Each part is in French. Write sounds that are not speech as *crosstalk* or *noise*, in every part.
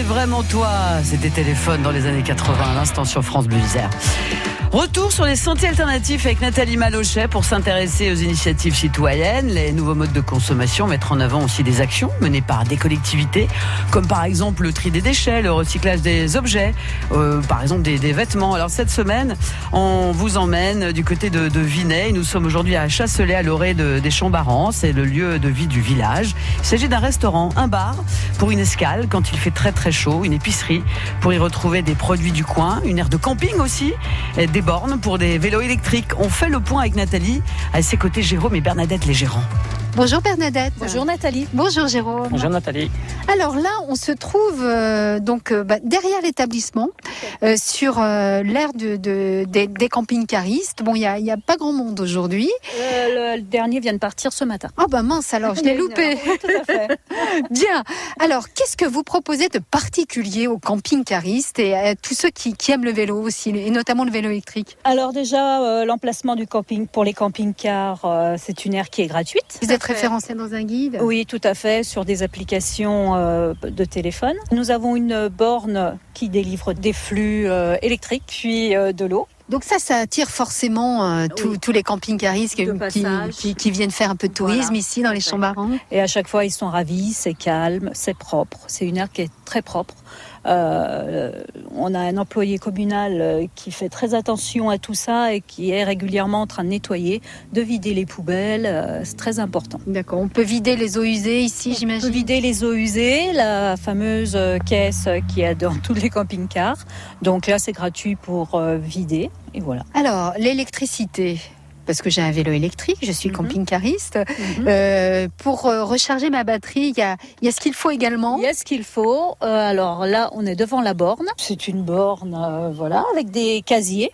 C'est vraiment toi. C'était téléphone dans les années 80, l'instant sur France Bleu. Retour sur les sentiers alternatifs avec Nathalie Malochet pour s'intéresser aux initiatives citoyennes, les nouveaux modes de consommation, mettre en avant aussi des actions menées par des collectivités, comme par exemple le tri des déchets, le recyclage des objets, euh, par exemple des, des, vêtements. Alors cette semaine, on vous emmène du côté de, de Vinay. Nous sommes aujourd'hui à Chasselet, à l'orée de, des Chambarans. C'est le lieu de vie du village. Il s'agit d'un restaurant, un bar pour une escale quand il fait très très chaud, une épicerie pour y retrouver des produits du coin, une aire de camping aussi, bornes pour des vélos électriques. On fait le point avec Nathalie. À ses côtés, Jérôme et Bernadette, les gérants. Bonjour Bernadette. Bonjour Nathalie. Bonjour Jérôme. Bonjour Nathalie. Alors là, on se trouve euh, donc euh, bah, derrière l'établissement, euh, sur l'aire de, de, des, des camping-caristes. Bon, il n'y a, a, pas grand monde aujourd'hui. Le, le, dernier vient de partir ce matin. Oh bah mince, alors je l'ai loupé. Oui, tout à fait. *laughs* Bien. Alors, qu'est-ce que vous proposez de particulier aux camping-caristes et à tous ceux qui, qui, aiment le vélo aussi, et notamment le vélo électrique? Alors déjà, l'emplacement du camping pour les camping-cars, c'est une aire qui est gratuite. Vous êtes référencé dans un guide? Oui, tout à fait, sur des applications euh, de téléphone. Nous avons une borne qui délivre des flux euh, électriques, puis euh, de l'eau. Donc ça, ça attire forcément euh, tous, Oui. tous les camping-caristes qui, qui, viennent faire un peu de tourisme Voilà. ici dans les Chambarans. Et à chaque fois, ils sont ravis, c'est calme, c'est propre. C'est une aire qui est très propre. Euh, on a un employé communal euh, qui fait très attention à tout ça et qui est régulièrement en train de nettoyer, de vider les poubelles. euh, c'est très important. D'accord. On peut vider les eaux usées ici, On peut j'imagine. vider les eaux usées, la fameuse caisse qui est dans *laughs* tous les camping-cars. Donc là, c'est gratuit pour vider. Et voilà. Alors, l'électricité. Parce que j'ai un vélo électrique, je suis Mhm. camping-cariste. Euh, pour euh, recharger ma batterie, il y a, il y a ce qu'il faut également. Il y a ce qu'il faut. Euh, alors là, on est devant la borne. C'est une borne, euh, voilà, avec des casiers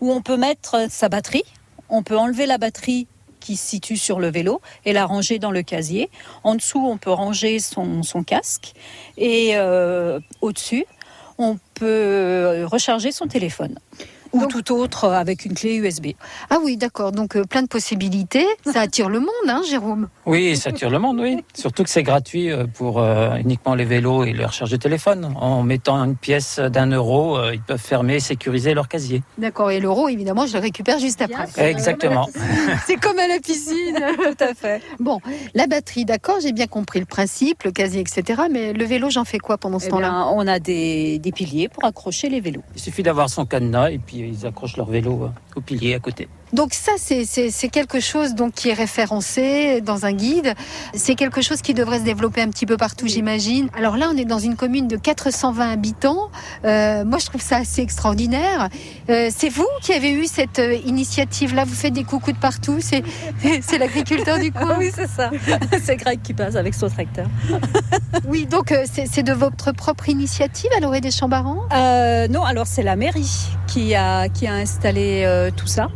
où on peut mettre sa batterie. On peut enlever la batterie qui se situe sur le vélo et la ranger dans le casier. En dessous, on peut ranger son, son casque. Et euh, au-dessus, on peut recharger son téléphone. Ou Donc- tout autre avec une clé USB. Ah oui, d'accord. Donc euh, plein de possibilités. Ça attire le monde, hein, Jérôme. Oui, ça tire le monde, oui. Surtout que c'est gratuit euh, pour euh, uniquement les vélos et les recharges de téléphone. En mettant une pièce d'un euro, euh, ils peuvent fermer et sécuriser leur casier. D'accord. Et l'euro, évidemment, je le récupère juste après. Exactement. *laughs* C'est comme à la piscine. *laughs* Tout à fait. Bon, la batterie, d'accord, j'ai bien compris le principe, le casier, etc. Mais le vélo, j'en fais quoi pendant ce Eh temps-là? on a des, des piliers pour accrocher les vélos. Il suffit d'avoir son cadenas et puis ils accrochent leur vélo euh, au pilier à côté. Donc ça, c'est- quelque chose donc qui est référencé dans un guide. C'est quelque chose qui devrait se développer un petit peu partout, j'imagine. Alors là, on est dans une commune de 420 habitants. Euh, moi, je trouve ça assez extraordinaire. Euh, c'est vous qui avez eu cette euh, initiative-là? Vous faites des coucous de partout. C'est *laughs* l'agriculteur du coin? *laughs* oui, c'est ça. *laughs* c'est Greg qui passe avec son tracteur. Oui, donc c'est c'est de votre propre initiative à l'orée des Chambarans Euh, non, alors c'est la mairie qui a, qui a installé tout ça.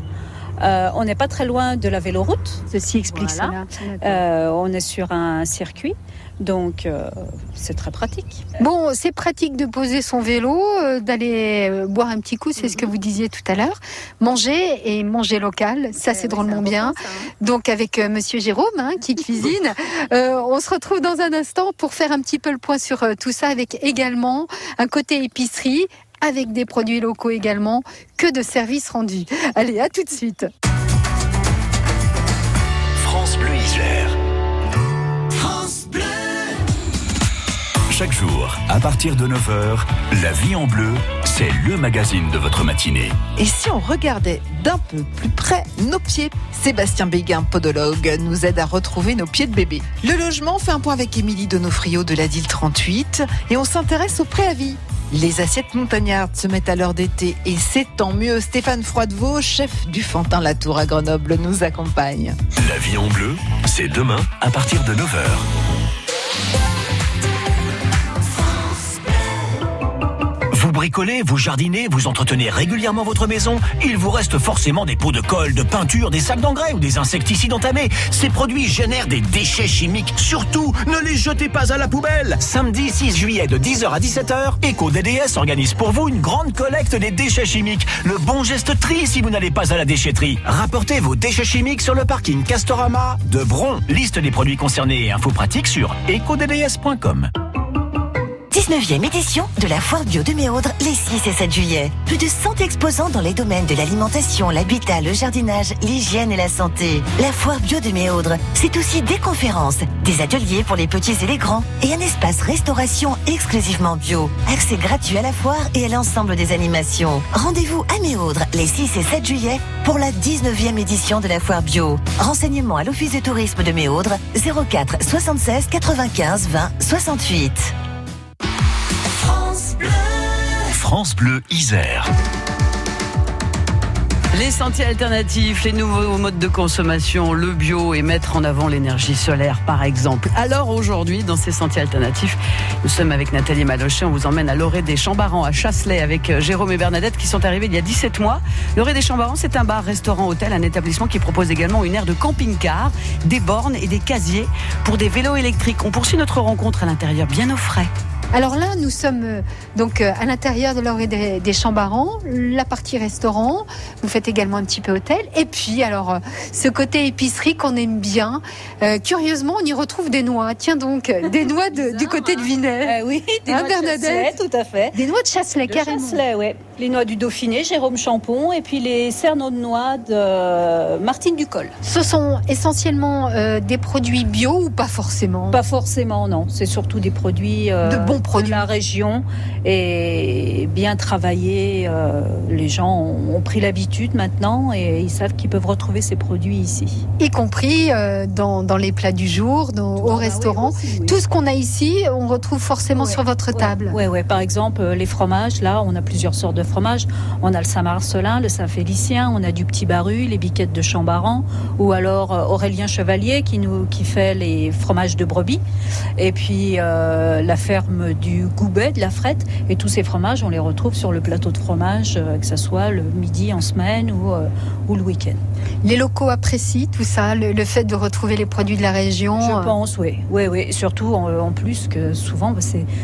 Euh, on n'est pas très loin de la véloroute. Ceci explique Voilà. cela. Euh, on est sur un circuit, donc euh, c'est très pratique. Bon, c'est pratique de poser son vélo, euh, d'aller euh, boire un petit coup, c'est ce que vous disiez tout à l'heure. Manger et manger local, ça c'est drôlement bien. Donc avec Monsieur Jérôme hein, qui cuisine, *laughs* on se retrouve dans un instant pour faire un petit peu le point sur tout ça, avec également un côté épicerie, avec des produits locaux également, que de services rendus. Allez, à tout de suite. France Bleu Isère. Chaque jour, à partir de 9h, La vie en bleu, c'est le magazine de votre matinée. Et si on regardait d'un peu plus près nos pieds Sébastien Béguin, podologue, nous aide à retrouver nos pieds de bébé. Le logement fait un point avec Émilie Donofrio de la DIL 38 et on s'intéresse au préavis. Les assiettes montagnardes se mettent à l'heure d'été et c'est tant mieux. Stéphane Froidevaux, chef du Fantin Latour à Grenoble, nous accompagne. La vie en bleu, c'est demain à partir de 9h. Vous bricolez, vous jardinez, vous entretenez régulièrement votre maison, il vous reste forcément des pots de colle, de peinture, des sacs d'engrais ou des insecticides entamés. Ces produits génèrent des déchets chimiques. Surtout, ne les jetez pas à la poubelle. Samedi 6 juillet de 10h à 17h, EcoDDS organise pour vous une grande collecte des déchets chimiques. Le bon geste tri si vous n'allez pas à la déchetterie. Rapportez vos déchets chimiques sur le parking Castorama de Bron. Liste des produits concernés et infos pratiques sur ecodds.com. 19e édition de la Foire Bio de Méaudre les 6 et 7 juillet. Plus de 100 exposants dans les domaines de l'alimentation, l'habitat, le jardinage, l'hygiène et la santé. La Foire Bio de Méaudre, c'est aussi des conférences, des ateliers pour les petits et les grands et un espace restauration exclusivement bio. Accès gratuit à la foire et à l'ensemble des animations. Rendez-vous à Méaudre les 6 et 7 juillet pour la 19e édition de la Foire Bio. Renseignements à l'Office de tourisme de Méaudre 04 76 95 20 68. France Bleu Isère. Les sentiers alternatifs, les nouveaux modes de consommation, le bio et mettre en avant l'énergie solaire par exemple. Alors aujourd'hui, dans ces sentiers alternatifs, nous sommes avec Nathalie Malochet, on vous emmène à l'Orée des Chambarans à Chasselet avec euh, Jérôme et Bernadette qui sont arrivés il y a 17 mois. L'Orée des Chambarans, c'est un bar, restaurant, hôtel, un établissement qui propose également une aire de camping-car, des bornes et des casiers pour des vélos électriques. On poursuit notre rencontre à l'intérieur bien au frais. Alors là, nous sommes euh, donc euh, à l'intérieur de l'Orée des, des Chambarans, la partie restaurant. Vous faites également un petit peu hôtel. Et puis, alors, euh, ce côté épicerie qu'on aime bien. Euh, curieusement, on y retrouve des noix. Tiens donc, des noix de- du côté de Vinay. Euh, oui, des Hein, noix de Bernadette Chasselet, tout à fait. Des noix de Chasselet, De carrément. Chasselet, ouais. Les noix du Dauphiné, Jérôme Champon, et puis les cerneaux de noix de Martine Ducol. Ce sont essentiellement euh, des produits bio ou pas forcément? Pas forcément, non. C'est surtout des produits De bons produits. la région et bien travaillés. euh, les gens ont, ont pris l'habitude maintenant et ils savent qu'ils peuvent retrouver ces produits ici. Y compris euh, dans, dans les plats du jour, dans- au Ah restaurant. oui, aussi, oui. Tout ce qu'on a ici, on retrouve forcément Ouais, sur votre table. Ouais, ouais. Par exemple, euh, les fromages, là, on a plusieurs sortes de fromages. On a le Saint-Marcelin, le Saint-Félicien, on a du Petit Baru, les biquettes de Chambaran, ou alors Aurélien Chevalier qui nous qui fait les fromages de brebis, et puis euh, la ferme du Goubet, de la Frette, et tous ces fromages, on les retrouve sur le plateau de fromage, euh, que ce soit le midi en semaine ou, euh, ou le week-end. Les locaux apprécient tout ça, le, le fait de retrouver les produits de la région. Je euh, pense, oui. Oui, oui. Surtout en, en plus que souvent, bah,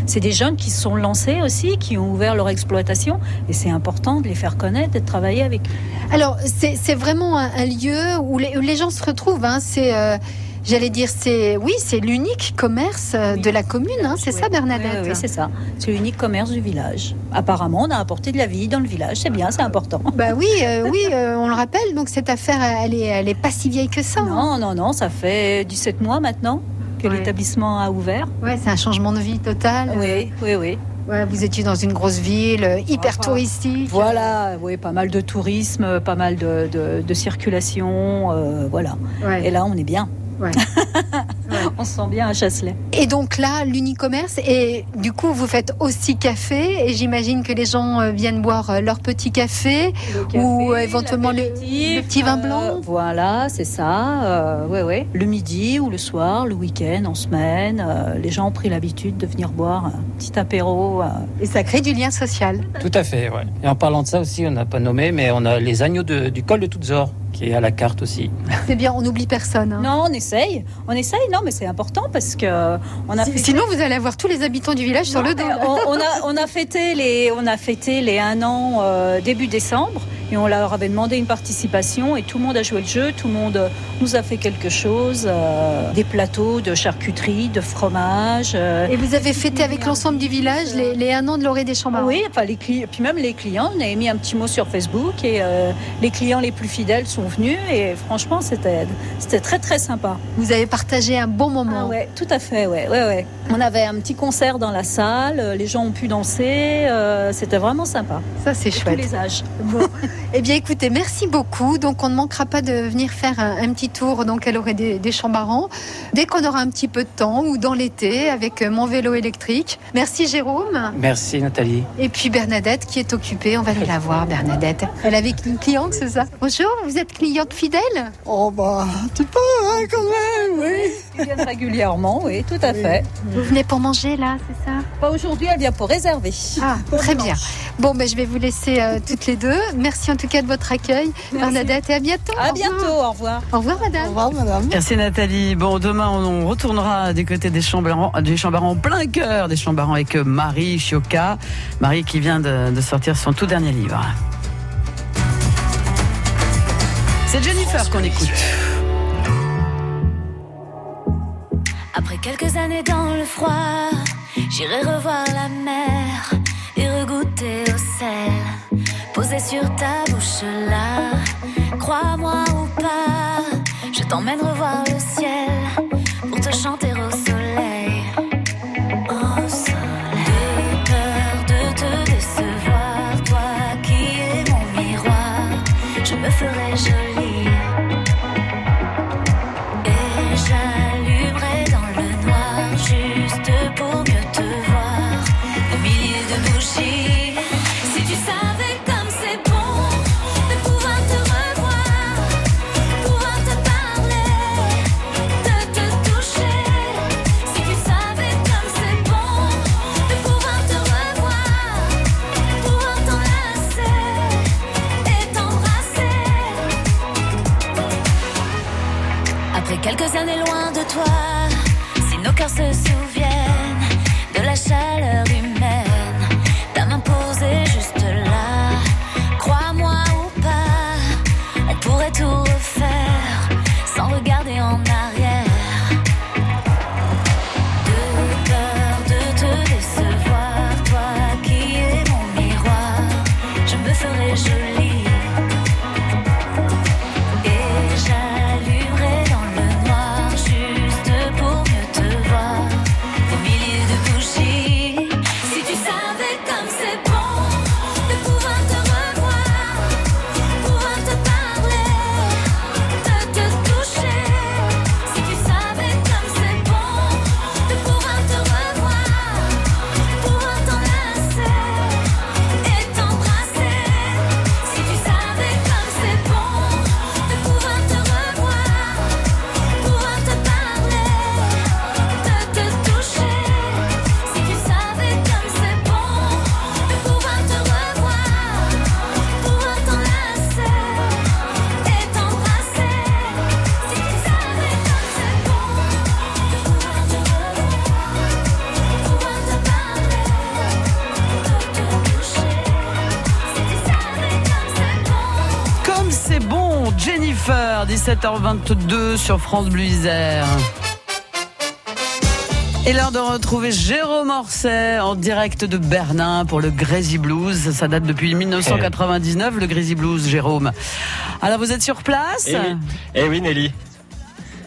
c'est des jeunes qui se sont lancés aussi, qui ont ouvert leur exploitation. Et c'est important de les faire connaître, de travailler avec eux. Alors, c'est c'est vraiment un, un lieu où les, où les gens se retrouvent. hein. C'est, euh, j'allais dire, c'est oui, c'est l'unique commerce euh, Oui. de la commune. hein. C'est Oui. ça, Bernadette Oui, oui, c'est ça. C'est l'unique commerce du village. Apparemment, on a apporté de la vie dans le village. C'est bien, c'est important. Bah oui, euh, oui, euh, on le rappelle. Donc cette affaire, elle est, elle est pas si vieille que ça. hein. Non, non, non, ça fait 17 mois maintenant que Ouais. l'établissement a ouvert. Ouais, c'est un changement de vie total. Oui, oui, oui. Ouais, vous étiez dans une grosse ville, hyper touristique. Voilà, oui, pas mal de tourisme, pas mal de, de- de circulation, euh, voilà. Ouais, Et là, on est bien. *laughs* ouais. On se sent bien à Chasselet. Et donc là, l'unicommerce, et du coup, vous faites aussi café, et j'imagine que les gens euh, viennent boire euh, leur petit café. Ou, éventuellement le- petit vin euh, blanc. voilà, c'est ça. euh, ouais, ouais. Le midi ou le soir, le week-end, en semaine, euh, les gens ont pris l'habitude de venir boire un petit apéro. euh. Et ça crée du lien social. Tout à fait, ouais. Et en parlant de ça aussi, on n'a pas nommé, mais on a les agneaux de- du col de Toutzor, qui est à la carte aussi. C'est bien, on n'oublie personne. hein. Non, on essaye, on essaye. Non, mais c'est important parce que on a Sinon, vous allez avoir tous les habitants du village sur le dos. on a, on a fêté les, on a fêté les un an euh, début décembre et on leur avait demandé une participation et tout le monde a joué le jeu, tout le monde nous a fait quelque chose, euh, des plateaux de charcuterie, de fromage. euh, Et vous avez fêté avec l'ensemble du village les, les un an de l'orée des Chambards. oui, enfin les cli- puis même les clients, on avait mis un petit mot sur Facebook et euh, les clients les plus fidèles sont venus et franchement c'était c'était très très sympa. Vous avez partagé un bon moment. Ah ouais, tout à fait, ouais, ouais, ouais. On avait un petit concert dans la salle, les gens ont pu danser, euh, c'était vraiment sympa. Ça, c'est De tous chouette. les âges. Bon. Eh bien, écoutez, merci beaucoup. Donc, on ne manquera pas de venir faire un, un petit tour donc, à l'orée des, des Chambarans dès qu'on aura un petit peu de temps ou dans l'été avec euh, mon vélo électrique. Merci, Jérôme. Merci Nathalie. Et puis Bernadette qui est occupée. On va aller la voir, Bernadette. Elle avait une cliente, c'est ça? Bonjour, vous êtes cliente fidèle? Oh bah, un petit peu, hein, quand même, oui. Ils viennent régulièrement, oui, tout à fait. Vous venez pour manger là, c'est ça? Pas aujourd'hui, elle vient pour réserver. Ah, très bien. Bon, ben, je vais vous laisser euh, toutes les deux. Merci en tout cas de votre accueil, Bernadette, et à bientôt. À Au bientôt, au revoir. Au revoir, Au madame. revoir, madame. Merci Nathalie. Bon, demain, on retournera du côté des Chambarans, des Chambarans en plein cœur des Chambarans avec euh, Marie Chioca. Marie qui vient de, de sortir son tout dernier livre. C'est Jennifer qu'on écoute. Après quelques années dans le froid, J'irai revoir la mer et regoûter au sel. Sur ta bouche là, crois-moi ou pas, je t'emmène revoir le ciel pour te chanter Après quelques années loin de toi, si nos cœurs se souviennent de la chaleur humaine, bon, Jennifer, 17h22 sur France Bleu Isère. Et l'heure de retrouver Jérôme Orset en direct de Berlin pour le Crazy Blues. Ça date depuis 1999, le Crazy Blues, Jérôme. Alors vous êtes sur place? Eh oui, eh oui Nelly.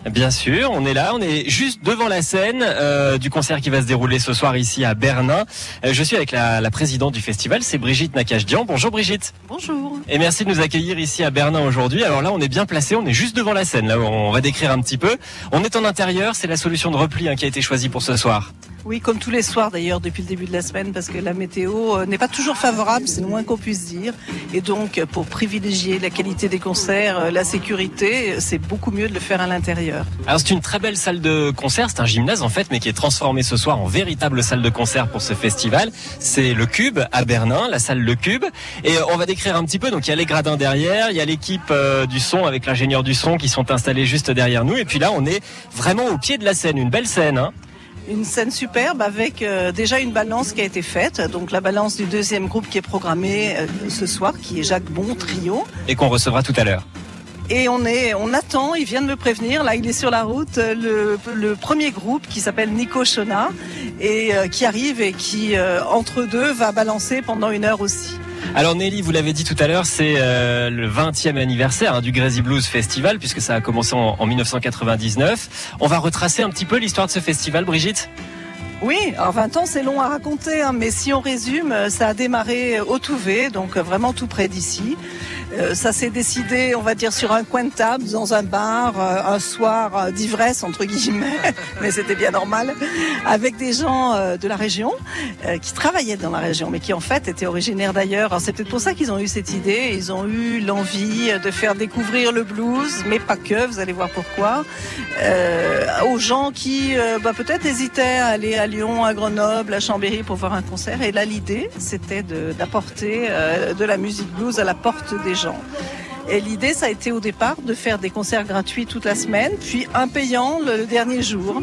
Bien sûr, on est là, on est juste devant la scène euh, du concert qui va se dérouler ce soir ici à Bernin. Euh, je suis avec la, la présidente du festival, c'est Brigitte Nakashdian. Bonjour Brigitte. Bonjour. Et merci de nous accueillir ici à Bernin aujourd'hui. Alors là, on est bien placé, on est juste devant la scène. Là, on va décrire un petit peu. On est en intérieur, c'est la solution de repli hein, qui a été choisie pour ce soir. Oui, comme tous les soirs d'ailleurs depuis le début de la semaine, parce que la météo euh, n'est pas toujours favorable, c'est le moins qu'on puisse dire. Et donc, pour privilégier la qualité des concerts, euh, la sécurité, c'est beaucoup mieux de le faire à l'intérieur. Alors c'est une très belle salle de concert, c'est un gymnase en fait, mais qui est transformé ce soir en véritable salle de concert pour ce festival. C'est le Cube à Bernin, la salle Le Cube. Et euh, on va décrire un petit peu. Donc il y a les gradins derrière, il y a l'équipe du son avec l'ingénieur du son qui sont installés juste derrière nous. Et puis là, on est vraiment au pied de la scène, une belle scène. Hein. Une scène superbe avec euh, déjà une balance qui a été faite. Donc la balance du deuxième groupe qui est programmé euh, ce soir, qui est Jacques Bon Trio. et qu'on recevra tout à l'heure. Et on est, on attend. Il vient de me prévenir. Là, il est sur la route. euh, Le, le premier groupe qui s'appelle Nico Shona et euh, qui arrive et qui entre deux va balancer pendant une heure aussi. Alors Nelly, vous l'avez dit tout à l'heure, c'est euh, le 20e anniversaire hein, du Crazy Blues Festival puisque ça a commencé en, en 1999. On va retracer un petit peu l'histoire de ce festival, Brigitte? Oui, alors 20 ans c'est long à raconter, hein, mais si on résume, euh, ça a démarré au Touvet, donc euh, vraiment tout près d'ici. Euh, ça s'est décidé, on va dire, sur un coin de table, dans un bar, euh, un soir euh, d'ivresse, entre guillemets, *laughs* mais c'était bien normal, avec des gens de la région, qui travaillaient dans la région, mais qui en fait étaient originaires d'ailleurs. C'est peut-être pour ça qu'ils ont eu cette idée, ils ont eu l'envie de faire découvrir le blues, mais pas que, vous allez voir pourquoi, aux gens qui bah, peut-être hésitaient à aller à Lyon, à Grenoble, à Chambéry pour voir un concert. Et là, l'idée, c'était de- d'apporter euh, de la musique blues à la porte des gens. Et l'idée, ça a été au départ de faire des concerts gratuits toute la semaine, puis un payant le, le dernier jour.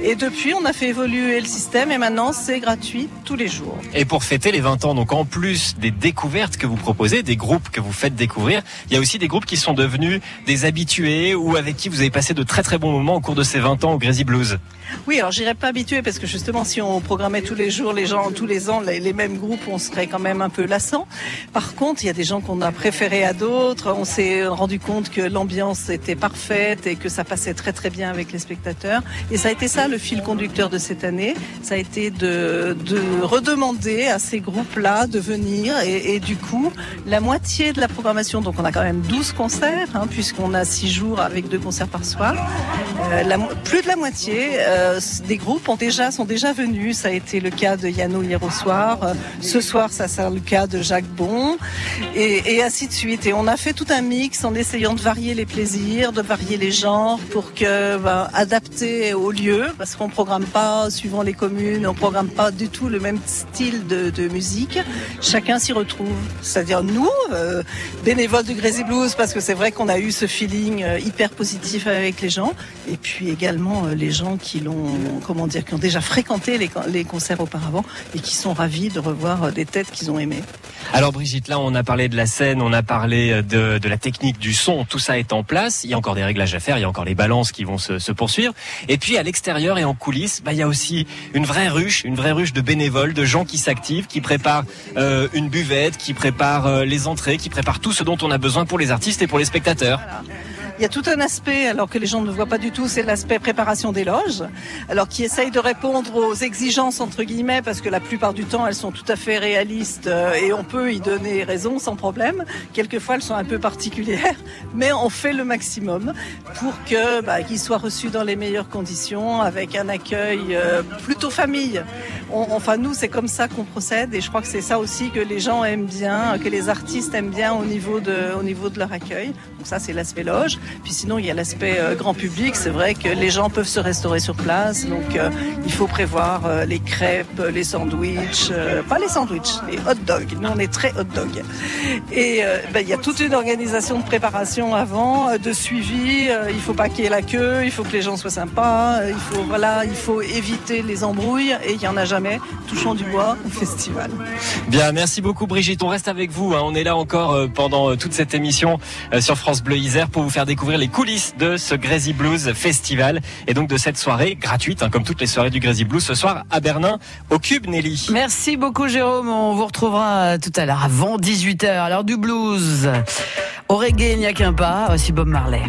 Et depuis, on a fait évoluer le système et maintenant, c'est gratuit tous les jours. Et pour fêter les 20 ans, donc en plus des découvertes que vous proposez, des groupes que vous faites découvrir, il y a aussi des groupes qui sont devenus des habitués ou avec qui vous avez passé de très très bons moments au cours de ces 20 ans au Crazy Blues. Oui, alors j'irais pas habitué parce que justement, si on programmait tous les jours les gens, tous les ans, les, les mêmes groupes, on serait quand même un peu lassant. Par contre, il y a des gens qu'on a préférés à d'autres. On s'est rendu compte que l'ambiance était parfaite et que ça passait très très bien avec les spectateurs. Et ça a été ça le fil conducteur de cette année. Ça a été de, de redemander à ces groupes-là de venir et, du coup, la moitié de la programmation, donc on a quand même 12 concerts, hein, puisqu'on a 6 jours avec deux concerts par soir. Euh, plus de la moitié euh, des groupes ont déjà, sont déjà venus. Ça a été le cas de Yano hier au soir. Euh, ce soir, ça sera le cas de Jacques Bon. Et, ainsi de suite. Et on a fait tout un mix en essayant de varier les plaisirs, de varier les genres pour que, ben, adapter au lieu, parce qu'on programme pas suivant les communes, on programme pas du tout le même style de, de musique. Chacun s'y retrouve. C'est-à-dire nous, euh, bénévoles du Crazy Blues, parce que c'est vrai qu'on a eu ce feeling euh, hyper positif avec les gens, et puis également euh, les gens qui l'ont, comment dire, qui ont déjà fréquenté les, con- les concerts auparavant et qui sont ravis de revoir euh, des têtes qu'ils ont aimées. Alors Brigitte, là on a parlé de la scène, on a parlé de, de la technique du son, tout ça est en place. Il y a encore des réglages à faire, il y a encore les balances qui vont se poursuivre. Et puis à l'extérieur et en coulisses, bah, il y a aussi une vraie ruche, une vraie ruche de bénévoles, de gens qui s'activent, qui préparent euh, une buvette, qui préparent euh, les entrées, qui préparent tout ce dont on a besoin pour les artistes et pour les spectateurs. Il y a tout un aspect, alors que les gens ne voient pas du tout, c'est l'aspect préparation des loges, alors qui essaye de répondre aux exigences entre guillemets, parce que la plupart du temps elles sont tout à fait réalistes euh, et on peut y donner raison sans problème. Quelquefois elles sont un peu particulières, *laughs* mais on fait le maximum pour bah, qu'ils soient reçus dans les meilleures conditions, avec un accueil euh, plutôt famille. Enfin nous c'est comme ça qu'on procède et je crois que c'est ça aussi que les gens aiment bien, que les artistes aiment bien au niveau de, au niveau de leur accueil. Donc ça c'est l'aspect loge. Puis sinon, il y a l'aspect euh, grand public. C'est vrai que les gens peuvent se restaurer sur place. Donc, euh, il faut prévoir euh, les crêpes, les sandwichs. pas les sandwichs, les hot dogs. Nous, on est très hot dog. Et ben, il y a toute une organisation de préparation avant, de suivi. Il faut pas qu'il y ait la queue. Il faut que les gens soient sympas. Il faut, voilà, il faut éviter les embrouilles. Et il y en a jamais. Touchons du bois au festival. Bien, merci beaucoup Brigitte. On reste avec vous. hein. On est là encore pendant toute cette émission sur France Bleu Isère pour vous faire découvrir les coulisses de ce Crazy Blues Festival et donc de cette soirée gratuite, hein, comme toutes les soirées du Crazy Blues ce soir à Bernin au Cube Nelly. Merci beaucoup Jérôme, on vous retrouvera euh, tout à l'heure avant 18h, à l'heure du blues. Au reggae, il n'y a qu'un pas, voici Bob Marley.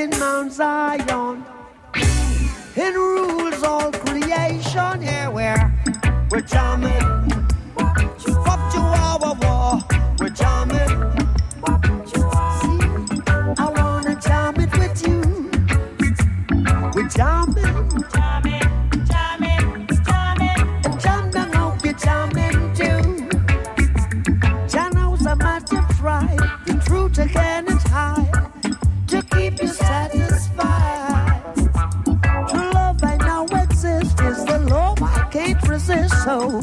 In Mount Zion. It rules all creation here where we're jamming. so